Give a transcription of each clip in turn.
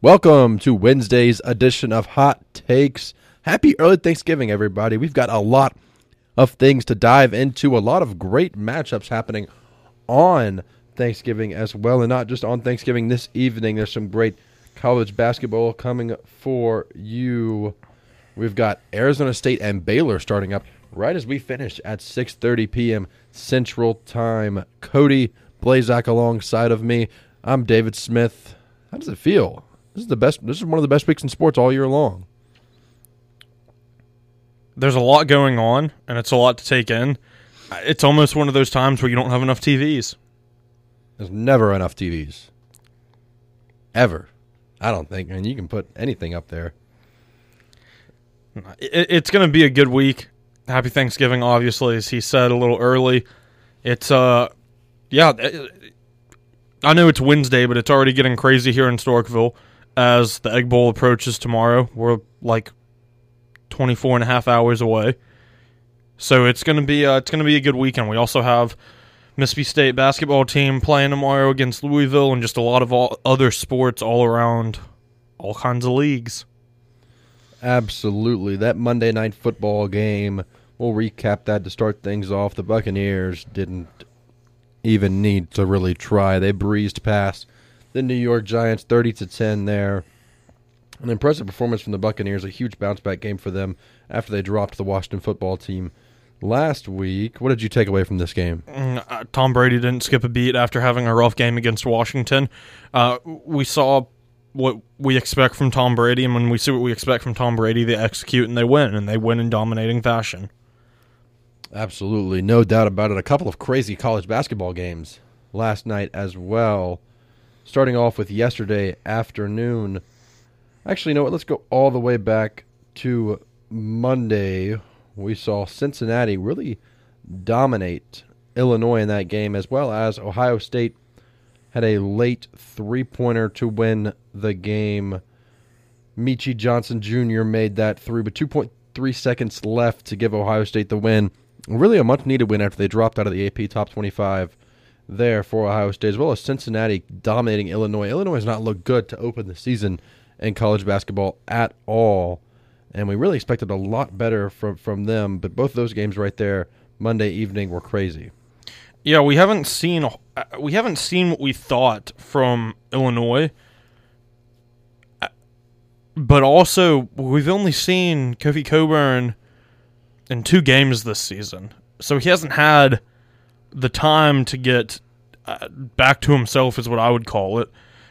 Welcome to Wednesday's edition of Hot Takes. Happy early Thanksgiving, everybody. We've got a lot of things to dive into, a lot of great matchups happening on Thanksgiving as well, and not just on Thanksgiving this evening. There's some great college basketball coming for you. We've got Arizona State and Baylor starting up right as we finish at 6:30 p.m. Central Time. Cody Blazak alongside of me. I'm David Smith. How does it feel? This is the best. This is one of the best weeks in sports all year long. There's a lot going on, and it's a lot to take in. It's almost one of those times where you don't have enough TVs. There's never enough TVs. Ever. I don't think. And you can put anything up there. It's going to be a good week. Happy Thanksgiving, obviously, as he said a little early. It's uh, yeah. I know it's Wednesday, but it's already getting crazy here in Starkville as the Egg Bowl approaches tomorrow. We're like 24 and a half hours away. So it's going to be uh, it's going to be a good weekend. We also have Mississippi State basketball team playing tomorrow against Louisville and just a lot of all other sports all around all kinds of leagues. Absolutely. That Monday night football game, we'll recap that to start things off. The Buccaneers didn't even need to really try. They breezed past the New York Giants 30 to 10 there. An impressive performance from the Buccaneers, a huge bounce back game for them after they dropped the Washington football team last week. What did you take away from this game? Mm, uh, Tom Brady didn't skip a beat after having a rough game against Washington. Uh, we saw what we expect from Tom Brady, and when we see what we expect from Tom Brady, they execute and they win, and they win in dominating fashion. Absolutely, no doubt about it. A couple of crazy college basketball games last night as well. Starting off with yesterday afternoon. Actually, you know what? Let's go all the way back to Monday. We saw Cincinnati really dominate Illinois in that game, as well as Ohio State had a late three pointer to win the game. Meechie Johnson Jr. made that three, but 2.3 seconds left to give Ohio State the win. Really a much needed win after they dropped out of the AP top 25 there for Ohio State, as well as Cincinnati dominating Illinois. Illinois has not looked good to open the season in college basketball at all, and we really expected a lot better from from them. But both those games right there Monday evening were crazy. Yeah, we haven't seen uh, we haven't seen what we thought from Illinois, uh, but also we've only seen Kofi Cockburn in two games this season, so he hasn't had the time to get uh, back to himself, is what I would call it.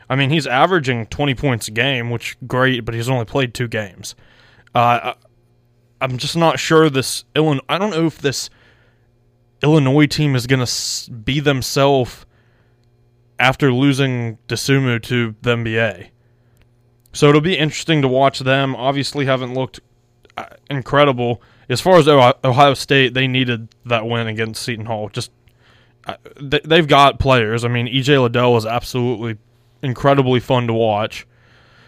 I mean, he's averaging 20 points a game, which great, but he's only played two games. Uh, I'm just not sure this Illinois. I don't know if this Illinois team is going to be themselves after losing Dosunmu to the NBA. So it'll be interesting to watch them. Obviously, haven't looked uh, incredible as far as Ohio State. They needed that win against Seton Hall. Just they've got players. I mean, EJ Liddell was absolutely incredibly fun to watch.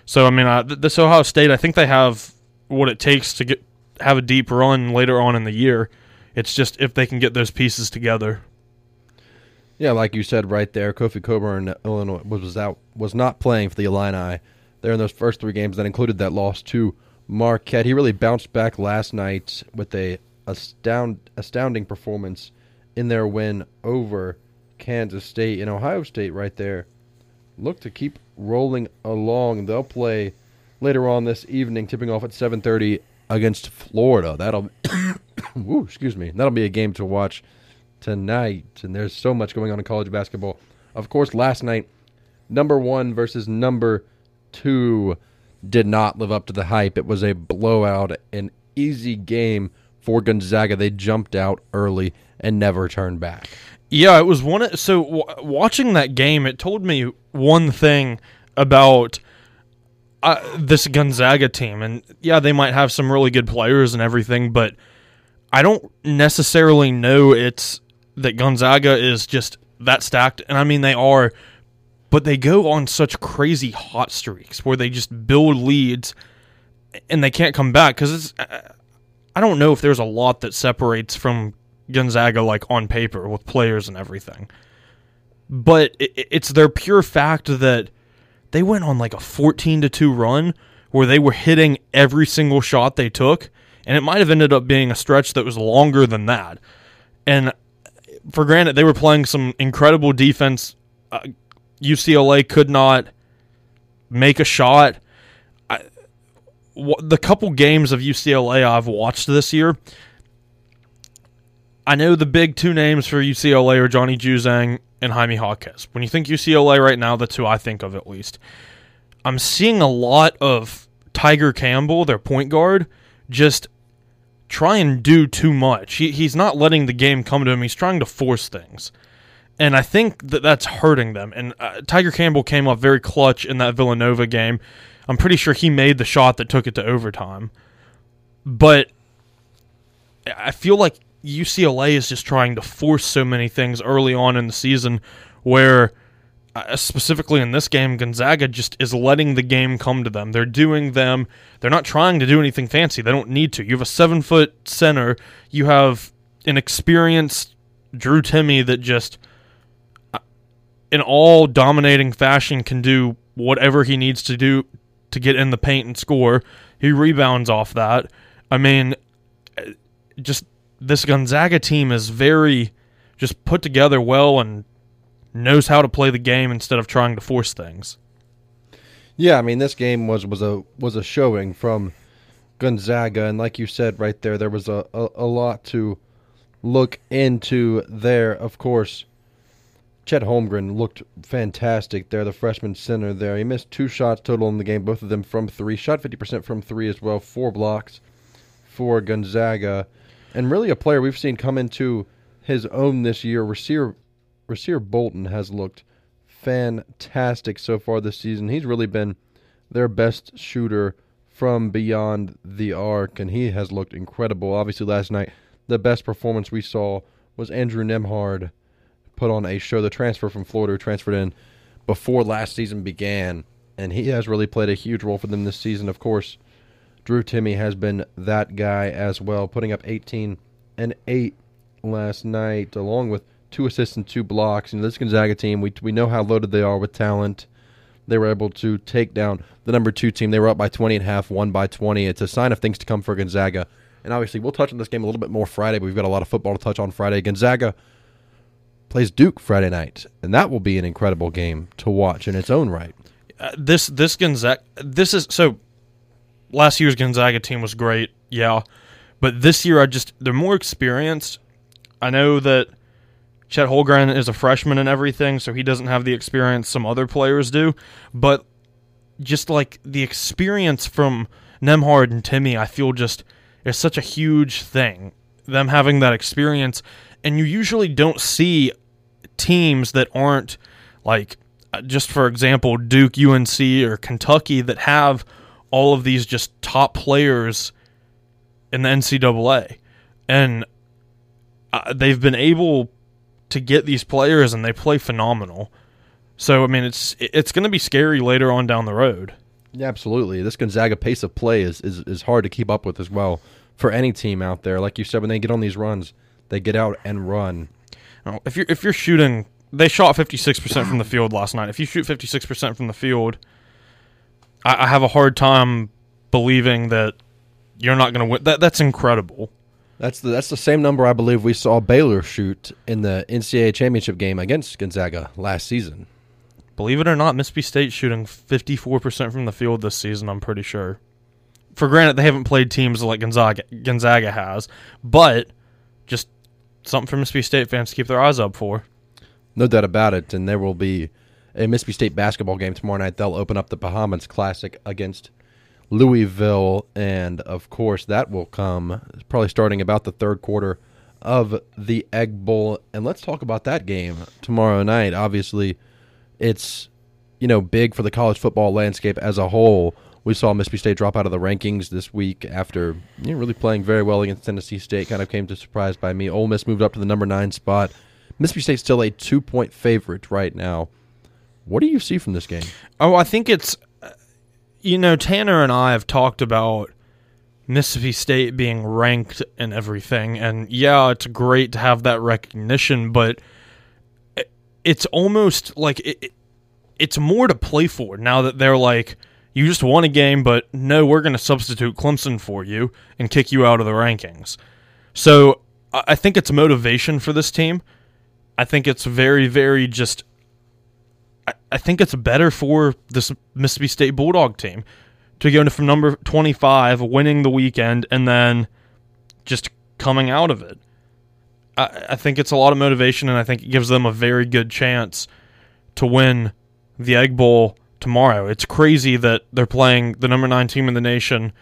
So I mean, uh, this Ohio State, I think they have what it takes to get have a deep run later on in the year. It's just if they can get those pieces together. Yeah, like you said right there, Kofi Cockburn, Illinois was out was not playing for the Illini there in those first three games. That included that loss to Marquette. He really bounced back last night with a astound, astounding performance in their win over Kansas State and Ohio State right there. Look to keep rolling along. They'll play later on this evening, tipping off at 7:30 against Florida. That'll, woo, excuse me, that'll be a game to watch tonight. And there's so much going on in college basketball. Of course, last night, number one versus number two did not live up to the hype. It was a blowout, an easy game for Gonzaga. They jumped out early and never turned back. Yeah, it was one. So w- watching that game, it told me one thing about uh, this Gonzaga team, and yeah, they might have some really good players and everything, but I don't necessarily know it's that Gonzaga is just that stacked. And I mean, they are, but they go on such crazy hot streaks where they just build leads and they can't come back because it's. I don't know if there's a lot that separates from Gonzaga like on paper with players and everything. But it, it's their pure fact that they went on like a 14 to 2 run where they were hitting every single shot they took and it might have ended up being a stretch that was longer than that. And for granted they were playing some incredible defense uh, UCLA could not make a shot. The couple games of UCLA I've watched this year, I know the big two names for UCLA are Johnny Juzang and Jaime Jaquez. When you think UCLA right now, that's who I think of at least. I'm seeing a lot of Tiger Campbell, their point guard, just try and do too much. He, he's not letting the game come to him. He's trying to force things. And I think that that's hurting them. And uh, Tiger Campbell came off very clutch in that Villanova game. I'm pretty sure he made the shot that took it to overtime. But I feel like UCLA is just trying to force so many things early on in the season where uh, specifically in this game Gonzaga just is letting the game come to them. They're doing them. They're not trying to do anything fancy. They don't need to. You have a 7-foot center. You have an experienced Drew Timme that just uh, in all dominating fashion can do whatever he needs to do to get in the paint and score. He rebounds off that. I mean, just this Gonzaga team is very just put together well and knows how to play the game instead of trying to force things. Yeah, I mean this game was was a was a showing from Gonzaga, and like you said right there, there was a, a, a lot to look into there. Of course, Chet Holmgren looked fantastic there, the freshman center there. He missed two shots total in the game, both of them from three. Shot 50% from three as well, four blocks for Gonzaga. And really a player we've seen come into his own this year. Rasir, Rasir Bolton has looked fantastic so far this season. He's really been their best shooter from beyond the arc, and he has looked incredible. Obviously, last night, the best performance we saw was Andrew Nembhard put on a show. The transfer from Florida transferred in before last season began, and he has really played a huge role for them this season. Of course, Drew Timme has been that guy as well, putting up 18 and 8 last night, along with two assists and two blocks. And this Gonzaga team, we we know how loaded they are with talent. They were able to take down the number two team. They were up by 20 and a half, one by 20. It's a sign of things to come for Gonzaga. And obviously, we'll touch on this game a little bit more Friday, but we've got a lot of football to touch on Friday. Gonzaga plays Duke Friday night, and that will be an incredible game to watch in its own right. Uh, this this Gonzaga this is so last year's Gonzaga team was great, yeah, but this year I just they're more experienced. I know that Chet Holmgren is a freshman and everything, so he doesn't have the experience some other players do, but just like the experience from Nembhard and Timme, I feel just is such a huge thing. Them having that experience, and you usually don't see teams that aren't like, uh, just for example, Duke, UNC, or Kentucky that have all of these just top players in the NCAA, and uh, they've been able to get these players, and they play phenomenal. So I mean, it's it's going to be scary later on down the road. Yeah, absolutely. This Gonzaga pace of play is, is is hard to keep up with as well for any team out there. Like you said, when they get on these runs, they get out and run. Now, if you're if you're shooting, they shot 56 percent from the field last night. If you shoot 56 percent from the field, I, I have a hard time believing that you're not going to win. That that's incredible. That's the that's the same number I believe we saw Baylor shoot in the NCAA championship game against Gonzaga last season. Believe it or not, Mississippi State shooting 54% from the field this season, I'm pretty sure. For granted, they haven't played teams like Gonzaga, Gonzaga has, but just something for Mississippi State fans to keep their eyes up for. No doubt about it. And there will be a Mississippi State basketball game tomorrow night. They'll open up the Bahamas Classic against Louisville. And of course, that will come probably starting about the third quarter of the Egg Bowl. And let's talk about that game tomorrow night. Obviously, it's you know big for the college football landscape as a whole. We saw Mississippi State drop out of the rankings this week after you know, really playing very well against Tennessee State. Kind of came to surprise by me. Ole Miss moved up to the number nine spot. Mississippi State's still a two point favorite right now. What do you see from this game? Oh, I think it's uh, you know Tanner and I have talked about Mississippi State being ranked and everything, and yeah, it's great to have that recognition, but it's almost like it, it's more to play for now that they're like, you just won a game, but no, we're going to substitute Clemson for you and kick you out of the rankings. So I think it's motivation for this team. I think it's very, very just. I, think it's better for this Mississippi State Bulldog team to go from number 25, winning the weekend, and then just coming out of it. I think it's a lot of motivation, and I think it gives them a very good chance to win the Egg Bowl tomorrow. It's crazy that they're playing the number nine team in the nation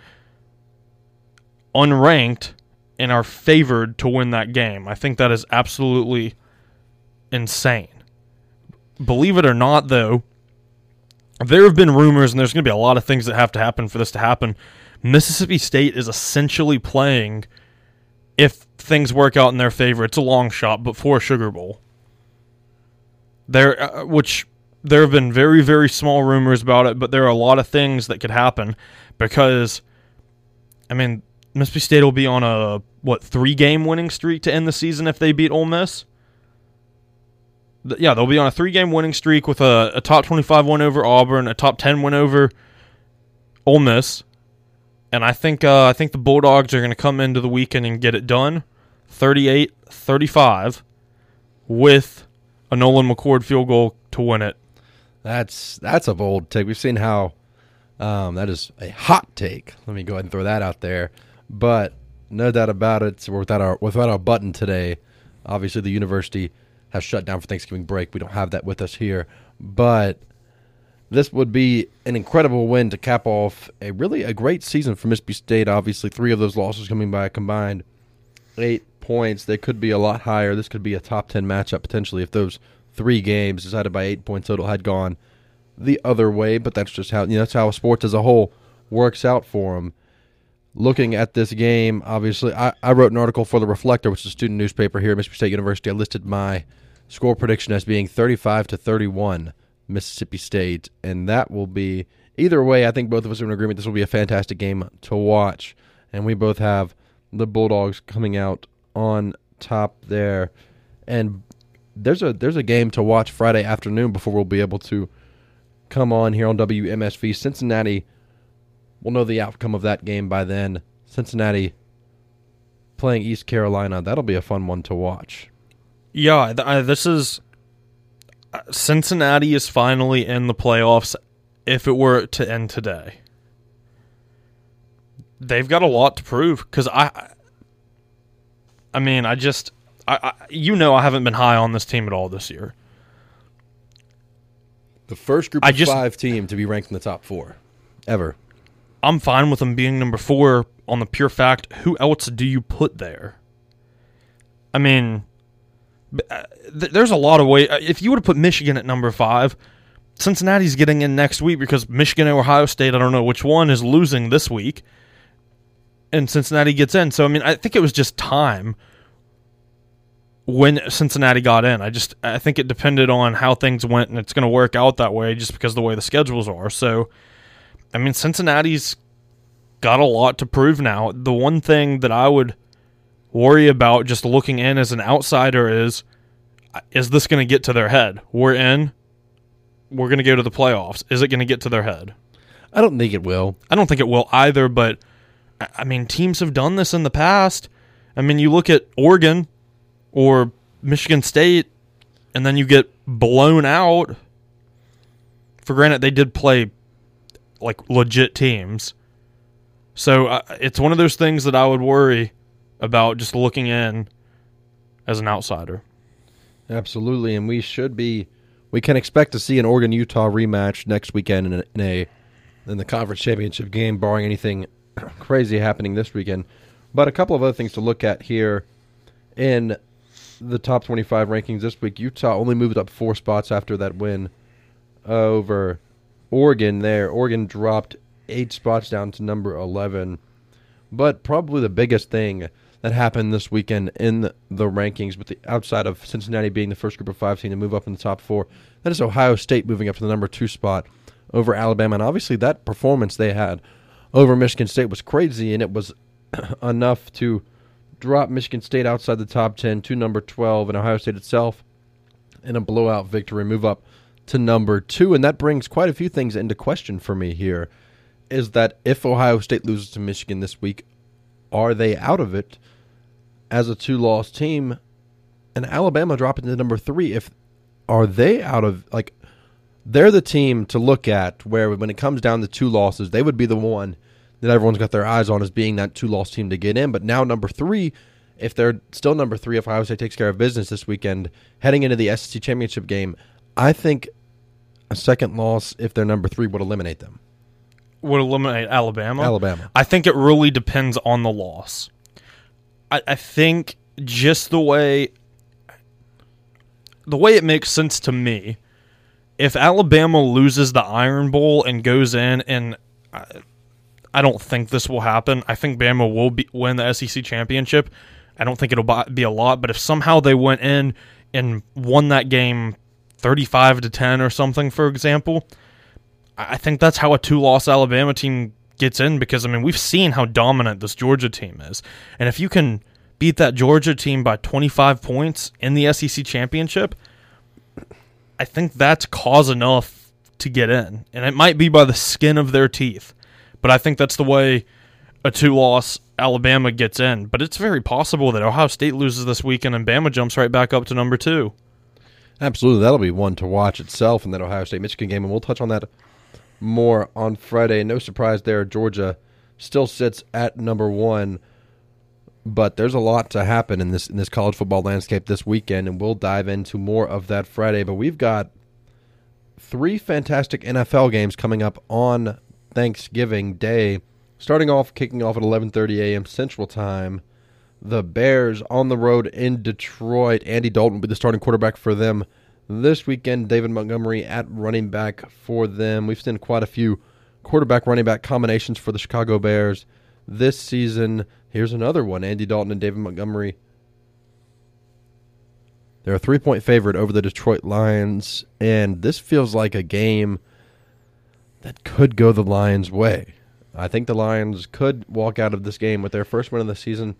unranked and are favored to win that game. I think that is absolutely insane. Believe it or not, though, there have been rumors, and there's going to be a lot of things that have to happen for this to happen. Mississippi State is essentially playing, if things work out in their favor, it's a long shot, but for a Sugar Bowl. There, uh, which there have been very, very small rumors about it, but there are a lot of things that could happen because, I mean, Mississippi State will be on a what three game winning streak to end the season if they beat Ole Miss. Yeah, they'll be on a three game winning streak with a, a top twenty five win over Auburn, a top ten win over Ole Miss, and I think uh, I think the Bulldogs are going to come into the weekend and get it done, 38-35, with a Nolan McCord field goal to win it. That's that's a bold take. We've seen how um, that is a hot take. Let me go ahead and throw that out there. But no doubt about it, we're without our without our button today. Obviously, the university has shut down for Thanksgiving break. We don't have that with us here, but this would be an incredible win to cap off a really a great season for Mississippi State. Obviously, three of those losses coming by a combined eight points. They could be a lot higher. This could be a top ten matchup potentially if those three games decided by eight points total had gone the other way. But that's just how you know that's how sports as a whole works out for them. Looking at this game, obviously, I, I wrote an article for the Reflector, which is a student newspaper here at Mississippi State University. I listed my score prediction as being 35 to 31 Mississippi State, and that will be either way. I think both of us are in agreement. This will be a fantastic game to watch, and we both have the Bulldogs coming out on top there. And there's a there's a game to watch Friday afternoon before we'll be able to come on here on WMSV. Cincinnati We'll know the outcome of that game by then. Cincinnati playing East Carolina. That'll be a fun one to watch. Yeah, th- I, this is uh, Cincinnati is finally in the playoffs. If it were to end today, they've got a lot to prove. Because I- I mean, I just, I, I, you know, I haven't been high on this team at all this year. The first group I of just- five team to be ranked in the top four ever. I'm fine with them being number four on the pure fact. Who else do you put there? I mean, uh, th- there's a lot of way. uh, If you would have put Michigan at number five, Cincinnati's getting in next week because Michigan and Ohio State, I don't know which one, is losing this week, and Cincinnati gets in. So I mean, I think it was just time when Cincinnati got in. I just I think it depended on how things went, and it's going to work out that way just because of the way the schedules are. So. I mean, Cincinnati's got a lot to prove now. The one thing that I would worry about just looking in as an outsider is is this going to get to their head? We're in. We're going to go to the playoffs. Is it going to get to their head? I don't think it will. I don't think it will either, but I- I mean, teams have done this in the past. I mean, you look at Oregon or Michigan State, and then you get blown out. For granted, they did play like legit teams. So uh, it's one of those things that I would worry about just looking in as an outsider. Absolutely, and we should be. We can expect to see an Oregon Utah rematch next weekend in a, in a in the conference championship game, barring anything crazy happening this weekend. But a couple of other things to look at here in the top 25 rankings this week. Utah only moved up four spots after that win over Oregon. There, Oregon dropped eight spots down to number 11. But probably the biggest thing that happened this weekend in the, rankings, with the outside of Cincinnati being the first group of five team to move up in the top four, that is Ohio State moving up to the number two spot over Alabama. And obviously, that performance they had over Michigan State was crazy, and it was enough to drop Michigan State outside the top 10 to number 12, and Ohio State itself in a blowout victory move up to number two, and that brings quite a few things into question for me here. Is that if Ohio State loses to Michigan this week, are they out of it as a two-loss team? And Alabama dropping to number three. If are they out of like they're the team to look at where when it comes down to two losses, they would be the one that everyone's got their eyes on as being that two loss team to get in. But now number three, if they're still number three, if Ohio State takes care of business this weekend, heading into the SEC championship game, I think a second loss, if they're number three, would eliminate them. Would eliminate Alabama. Alabama. I think it really depends on the loss. I, I think just the way the way it makes sense to me, if Alabama loses the Iron Bowl and goes in and I, I don't think this will happen. I think Bama will be, win the SEC championship. I don't think it'll be a lot, but if somehow they went in and won that game 35 to 10 or something for example, I think that's how a two-loss Alabama team gets in because I mean, we've seen how dominant this Georgia team is. And if you can beat that Georgia team by 25 points in the SEC championship, I think that's cause enough to get in. And it might be by the skin of their teeth. But I think that's the way a two loss Alabama gets in. But it's very possible that Ohio State loses this weekend and Bama jumps right back up to number two. Absolutely. That'll be one to watch itself in that Ohio State Michigan game. And we'll touch on that more on Friday. No surprise there. Georgia still sits at number one. But there's a lot to happen in this in this college football landscape this weekend, and we'll dive into more of that Friday. But we've got three fantastic NFL games coming up on Thanksgiving Day. Starting off, kicking off at 11:30 a.m. Central Time, the Bears on the road in Detroit. Andy Dalton will be the starting quarterback for them this weekend. David Montgomery at running back for them. We've seen quite a few quarterback running back combinations for the Chicago Bears this season. Here's another one Andy Dalton and David Montgomery. They're a three point favorite over the Detroit Lions, and this feels like a game that could go the Lions' way. I think the Lions could walk out of this game with their first win of the season.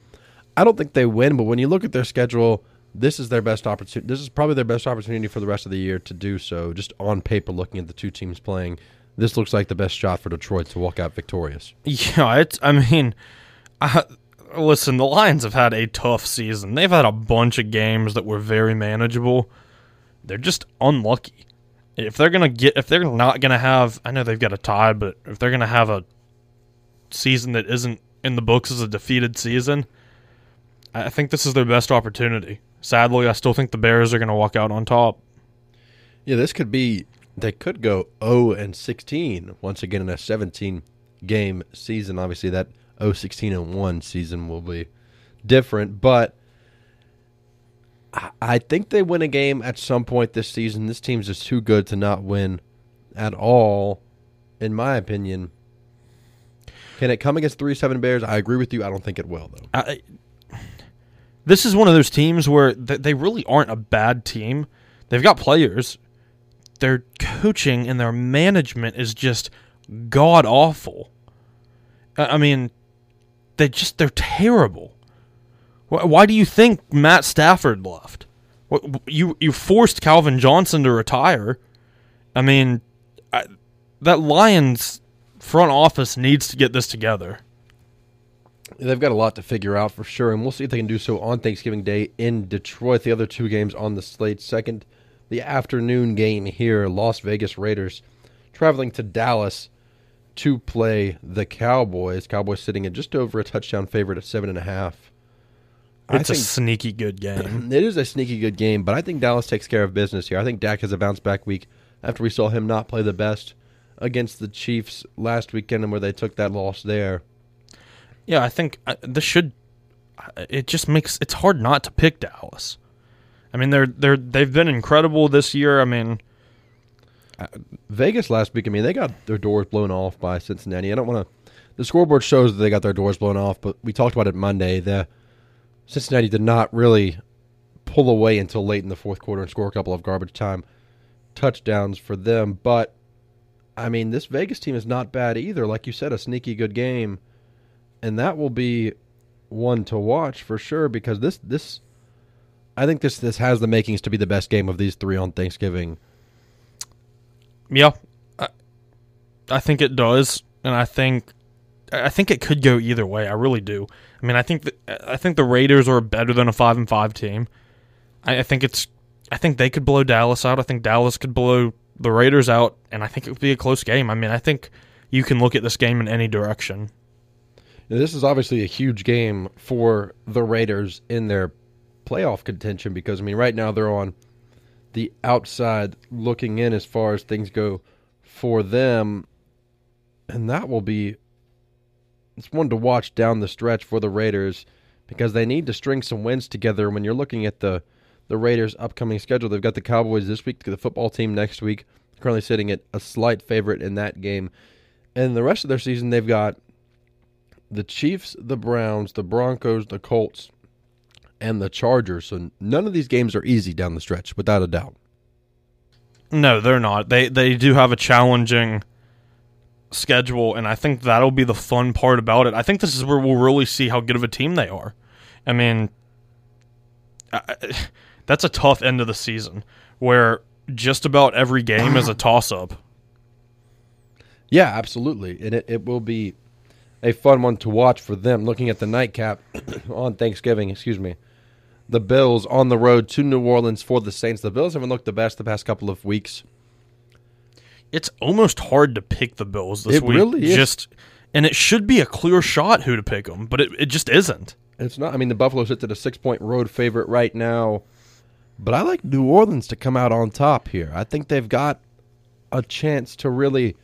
I don't think they win, but when you look at their schedule, this is their best opportunity. This is probably their best opportunity for the rest of the year to do so. Just on paper, looking at the two teams playing, this looks like the best shot for Detroit to walk out victorious. Yeah, it's. I mean, I, listen, the Lions have had a tough season. They've had a bunch of games that were very manageable. They're just unlucky. If they're gonna get, if they're not gonna have, I know they've got a tie, but if they're gonna have a season that isn't in the books as a defeated season, I think this is their best opportunity. Sadly, I still think the Bears are to walk out on top. Yeah, this could be. They could go 0 and 16 once again in a 17 game season. Obviously, that 0 16 and 1 season will be different, but I think they win a game at some point this season. This team's just too good to not win at all, in my opinion. Can it come against three seven Bears? I agree with you. I don't think it will though. I, this is one of those teams where they really aren't a bad team. They've got players. Their coaching and their management is just god awful. I mean, they just they're terrible. Why do you think Matt Stafford left? You you forced Calvin Johnson to retire. I mean, I, that Lions front office needs to get this together. They've got a lot to figure out for sure, and we'll see if they can do so on Thanksgiving Day in Detroit. The other two games on the slate. Second, the afternoon game here, Las Vegas Raiders traveling to Dallas to play the Cowboys. Cowboys sitting at just over a touchdown favorite at seven and a half. It's a sneaky good game. it is a sneaky good game, but I think Dallas takes care of business here. I think Dak has a bounce back week after we saw him not play the best against the Chiefs last weekend and where they took that loss there. Yeah, I think uh, this should. Uh, it just makes it's hard not to pick Dallas. I mean, they're they're they've been incredible this year. I mean, uh, Vegas last week. I mean, they got their doors blown off by Cincinnati. I don't want to. The scoreboard shows that they got their doors blown off, but we talked about it Monday. The Cincinnati did not really pull away until late in the fourth quarter and score a couple of garbage time touchdowns for them. But I mean, this Vegas team is not bad either. Like you said, a sneaky good game, and that will be one to watch for sure because this this I think this this has the makings to be the best game of these three on Thanksgiving. Yeah, I, I think it does, and I think I think it could go either way. I really do. I mean, I think that, I think the Raiders are better than a five and five team. I, I think it's I think they could blow Dallas out. I think Dallas could blow the Raiders out, and I think it would be a close game. I mean, I think you can look at this game in any direction. Now, this is obviously a huge game for the Raiders in their playoff contention because I mean, right now they're on the outside looking in as far as things go for them, and that will be it's one to watch down the stretch for the Raiders because they need to string some wins together. When you're looking at the the Raiders' upcoming schedule, they've got the Cowboys this week, the football team next week, currently sitting at a slight favorite in that game, and the rest of their season they've got the Chiefs, the Browns, the Broncos, the Colts, and the Chargers. So none of these games are easy down the stretch, without a doubt. No, they're not. They they do have a challenging schedule, and I think that'll be the fun part about it. I think this is where we'll really see how good of a team they are. I mean, I, that's a tough end of the season where just about every game is a toss up. Yeah, absolutely. And it, it will be a fun one to watch for them. Looking at the nightcap on Thanksgiving, excuse me. The Bills on the road to New Orleans for the Saints. The Bills haven't looked the best the past couple of weeks. It's almost hard to pick the Bills this It week. really is. Just and it should be a clear shot who to pick them, but it, it just isn't. It's not. I mean, the Buffalo sits at a six-point road favorite right now, but I like New Orleans to come out on top here. I think they've got a chance to really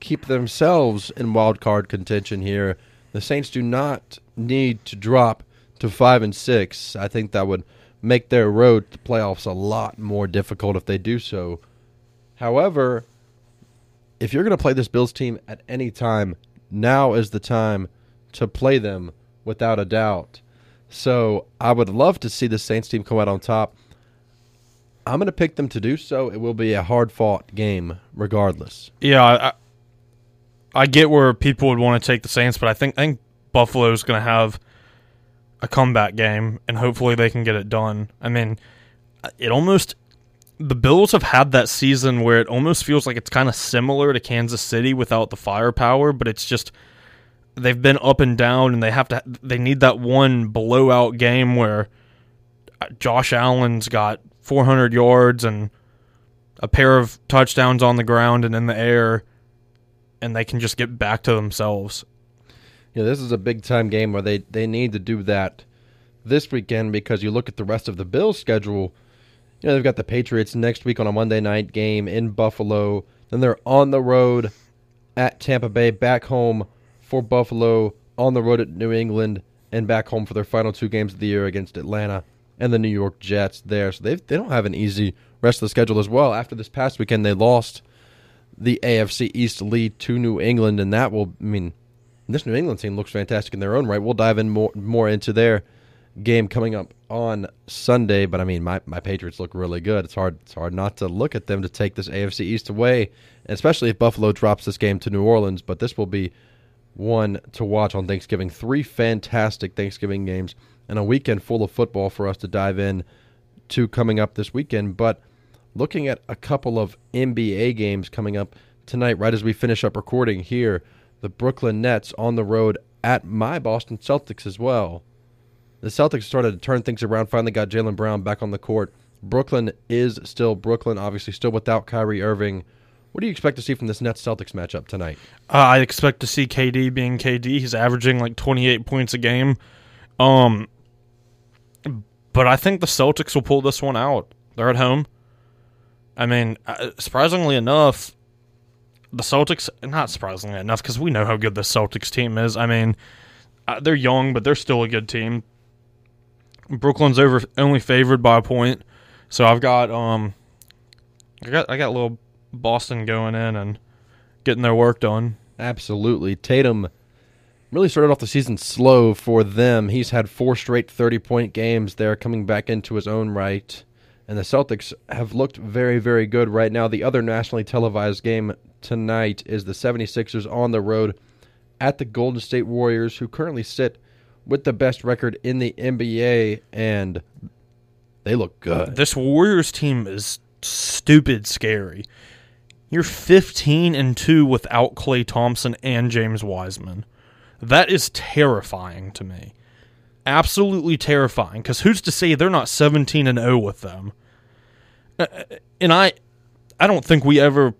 keep themselves in wild card contention here. The Saints do not need to drop to five and six. I think that would make their road to playoffs a lot more difficult if they do so. However, if you're going to play this Bills team at any time, now is the time to play them without a doubt. So I would love to see the Saints team come out on top. I'm going to pick them to do so. It will be a hard fought game, regardless. Yeah, I, I- get where people would want to take the Saints, but I think I think Buffalo's going to have a comeback game, and hopefully they can get it done. I mean, it almost the Bills have had that season where it almost feels like it's kind of similar to Kansas City without the firepower, but it's just they've been up and down, and they have to they need that one blowout game where uh, Josh Allen's got 400 yards and a pair of touchdowns on the ground and in the air, and they can just get back to themselves. Yeah, this is a big time game where they, they need to do that this weekend because you look at the rest of the Bills' schedule. You know, they've got the Patriots next week on a Monday night game in Buffalo. Then they're on the road at Tampa Bay, back home for Buffalo, on the road at New England, and back home for their final two games of the year against Atlanta and the New York Jets there. So they they don't have an easy rest of the schedule as well. After this past weekend, they lost the AFC East lead to New England, and that will I mean this New England team looks fantastic in their own right. We'll dive in more more into their game coming up on Sunday, but I mean my, my Patriots look really good. It's hard it's hard not to look at them to take this AFC East away, especially if Buffalo drops this game to New Orleans, but this will be one to watch on Thanksgiving. Three fantastic Thanksgiving games and a weekend full of football for us to dive in to coming up this weekend, but looking at a couple of NBA games coming up tonight right as we finish up recording here the Brooklyn Nets on the road at my Boston Celtics as well. The Celtics started to turn things around, finally got Jaylen Brown back on the court. Brooklyn is still Brooklyn, obviously still without Kyrie Irving. What do you expect to see from this Nets Celtics matchup tonight? Uh, I expect to see KD being KD. He's averaging like 28 points a game. Um, but I think the Celtics will pull this one out. They're at home. I mean, uh, surprisingly enough, the Celtics, not surprisingly enough, because we know how good the Celtics team is. I mean, uh, they're young, but they're still a good team. Brooklyn's over only favored by a point, so I've got um, I got I got a little Boston going in and getting their work done. Absolutely. Tatum really started off the season slow for them. He's had four straight 30 point games there, coming back into his own right. And the Celtics have looked very, very good right now. The other nationally televised game tonight is the 76ers on the road at the Golden State Warriors, who currently sit with the best record in the NBA, and they look good. This Warriors team is stupid scary. You're 15 and 2 without Klay Thompson and James Wiseman. That is terrifying to me. Absolutely terrifying cuz who's to say they're not 17 and 0 with them? Uh, and I I don't think we ever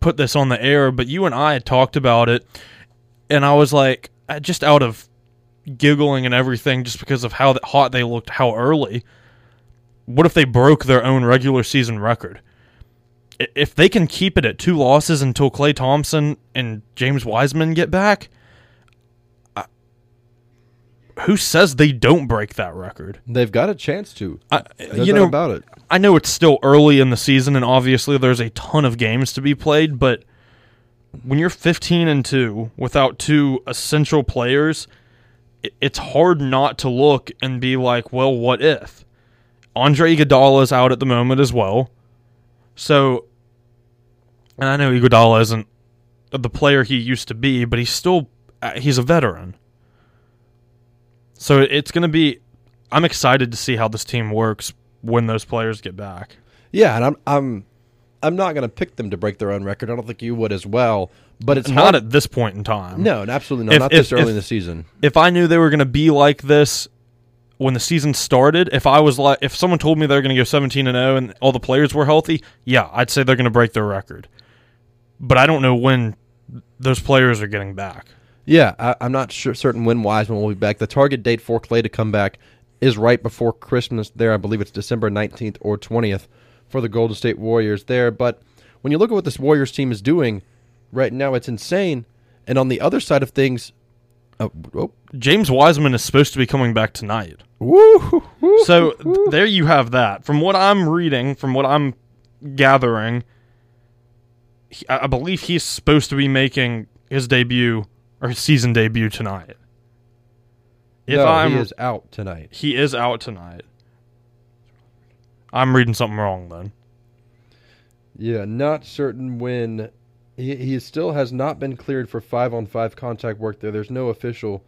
put this on the air, but you and I had talked about it and I was like uh, just out of giggling and everything just because of how hot they looked how early. What if they broke their own regular season record? if they can keep it at two losses until Klay Thompson and James Wiseman get back, who says they don't break that record? They've got a chance to. I, you know about it. I know it's still early in the season, and obviously there's a ton of games to be played. But when you're 15 and two without two essential players, it's hard not to look and be like, well, what if? Andre Iguodala is out at the moment as well. So, and I know Iguodala isn't the player he used to be, but he's still uh, he's a veteran. So it's going to be. I'm excited to see how this team works when those players get back. Yeah, and I'm I'm I'm not going to pick them to break their own record. I don't think you would as well. But it's not hard. at this point in time. No, absolutely not. If- not if- this early if- in the season. If I knew they were going to be like this when the season started, if I was like, if someone told me they're going to go 17 and 0 and all the players were healthy, yeah, I'd say they're going to break their record. But I don't know when those players are getting back. Yeah, I, I'm not sure, certain when Wiseman will be back. The target date for Klay to come back is right before Christmas. There, I believe it's December 19th or 20th for the Golden State Warriors. There, but when you look at what this Warriors team is doing right now, it's insane. And on the other side of things, oh, oh, James Wiseman is supposed to be coming back tonight. So th- there you have that. From what I'm reading, from what I'm gathering, he, I I believe he's supposed to be making his debut or his season debut tonight. If no, I'm he is out tonight. he is out tonight. I'm reading something wrong then. Yeah, not certain when. He, he still has not been cleared for five on five contact work there. There's no official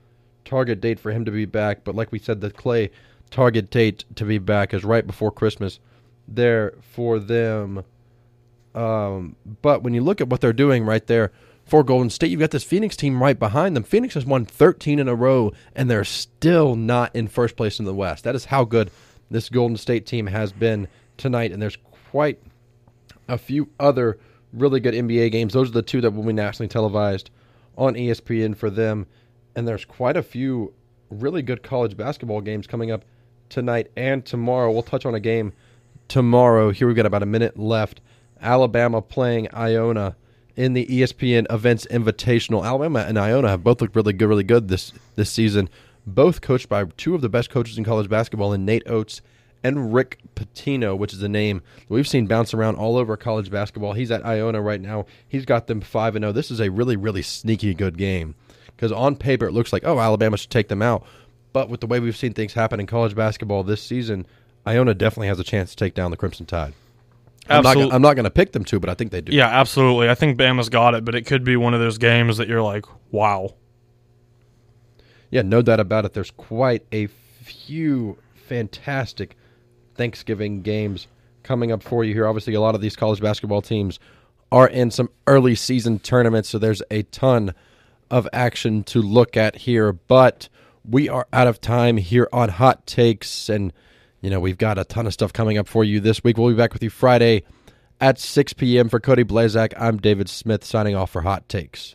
target date for him to be back, but like we said, the Klay target date to be back is right before Christmas there for them. Um, but when you look at what they're doing right there for Golden State, you've got this Phoenix team right behind them. Phoenix has won 13 in a row, and they're still not in first place in the West. That is how good this Golden State team has been tonight, and there's quite a few other really good NBA games. Those are the two that will be nationally televised on ESPN for them. And there's quite a few really good college basketball games coming up tonight and tomorrow. We'll touch on a game tomorrow. Here we've got about a minute left. Alabama playing Iona in the ESPN Events Invitational. Alabama and Iona have both looked really good, really good this this season. Both coached by two of the best coaches in college basketball, in Nate Oats and Rick Pitino, which is a name we've seen bounce around all over college basketball. He's at Iona right now. He's got them five and zero. This is a really, really sneaky good game because on paper it looks like oh Alabama should take them out, but with the way we've seen things happen in college basketball this season, Iona definitely has a chance to take down the Crimson Tide. I'm not, I'm not going to pick them to, but I think they do. Yeah, absolutely. I think Bama's got it, but it could be one of those games that you're like, wow. Yeah, no doubt about it. There's quite a few fantastic Thanksgiving games coming up for you here. Obviously, a lot of these college basketball teams are in some early season tournaments, so there's a ton of action to look at here. But we are out of time here on Hot Takes, and you know we've got a ton of stuff coming up for you this week. We'll be back with you Friday at 6 p.m. for Cody Blazak. I'm David Smith signing off for Hot Takes.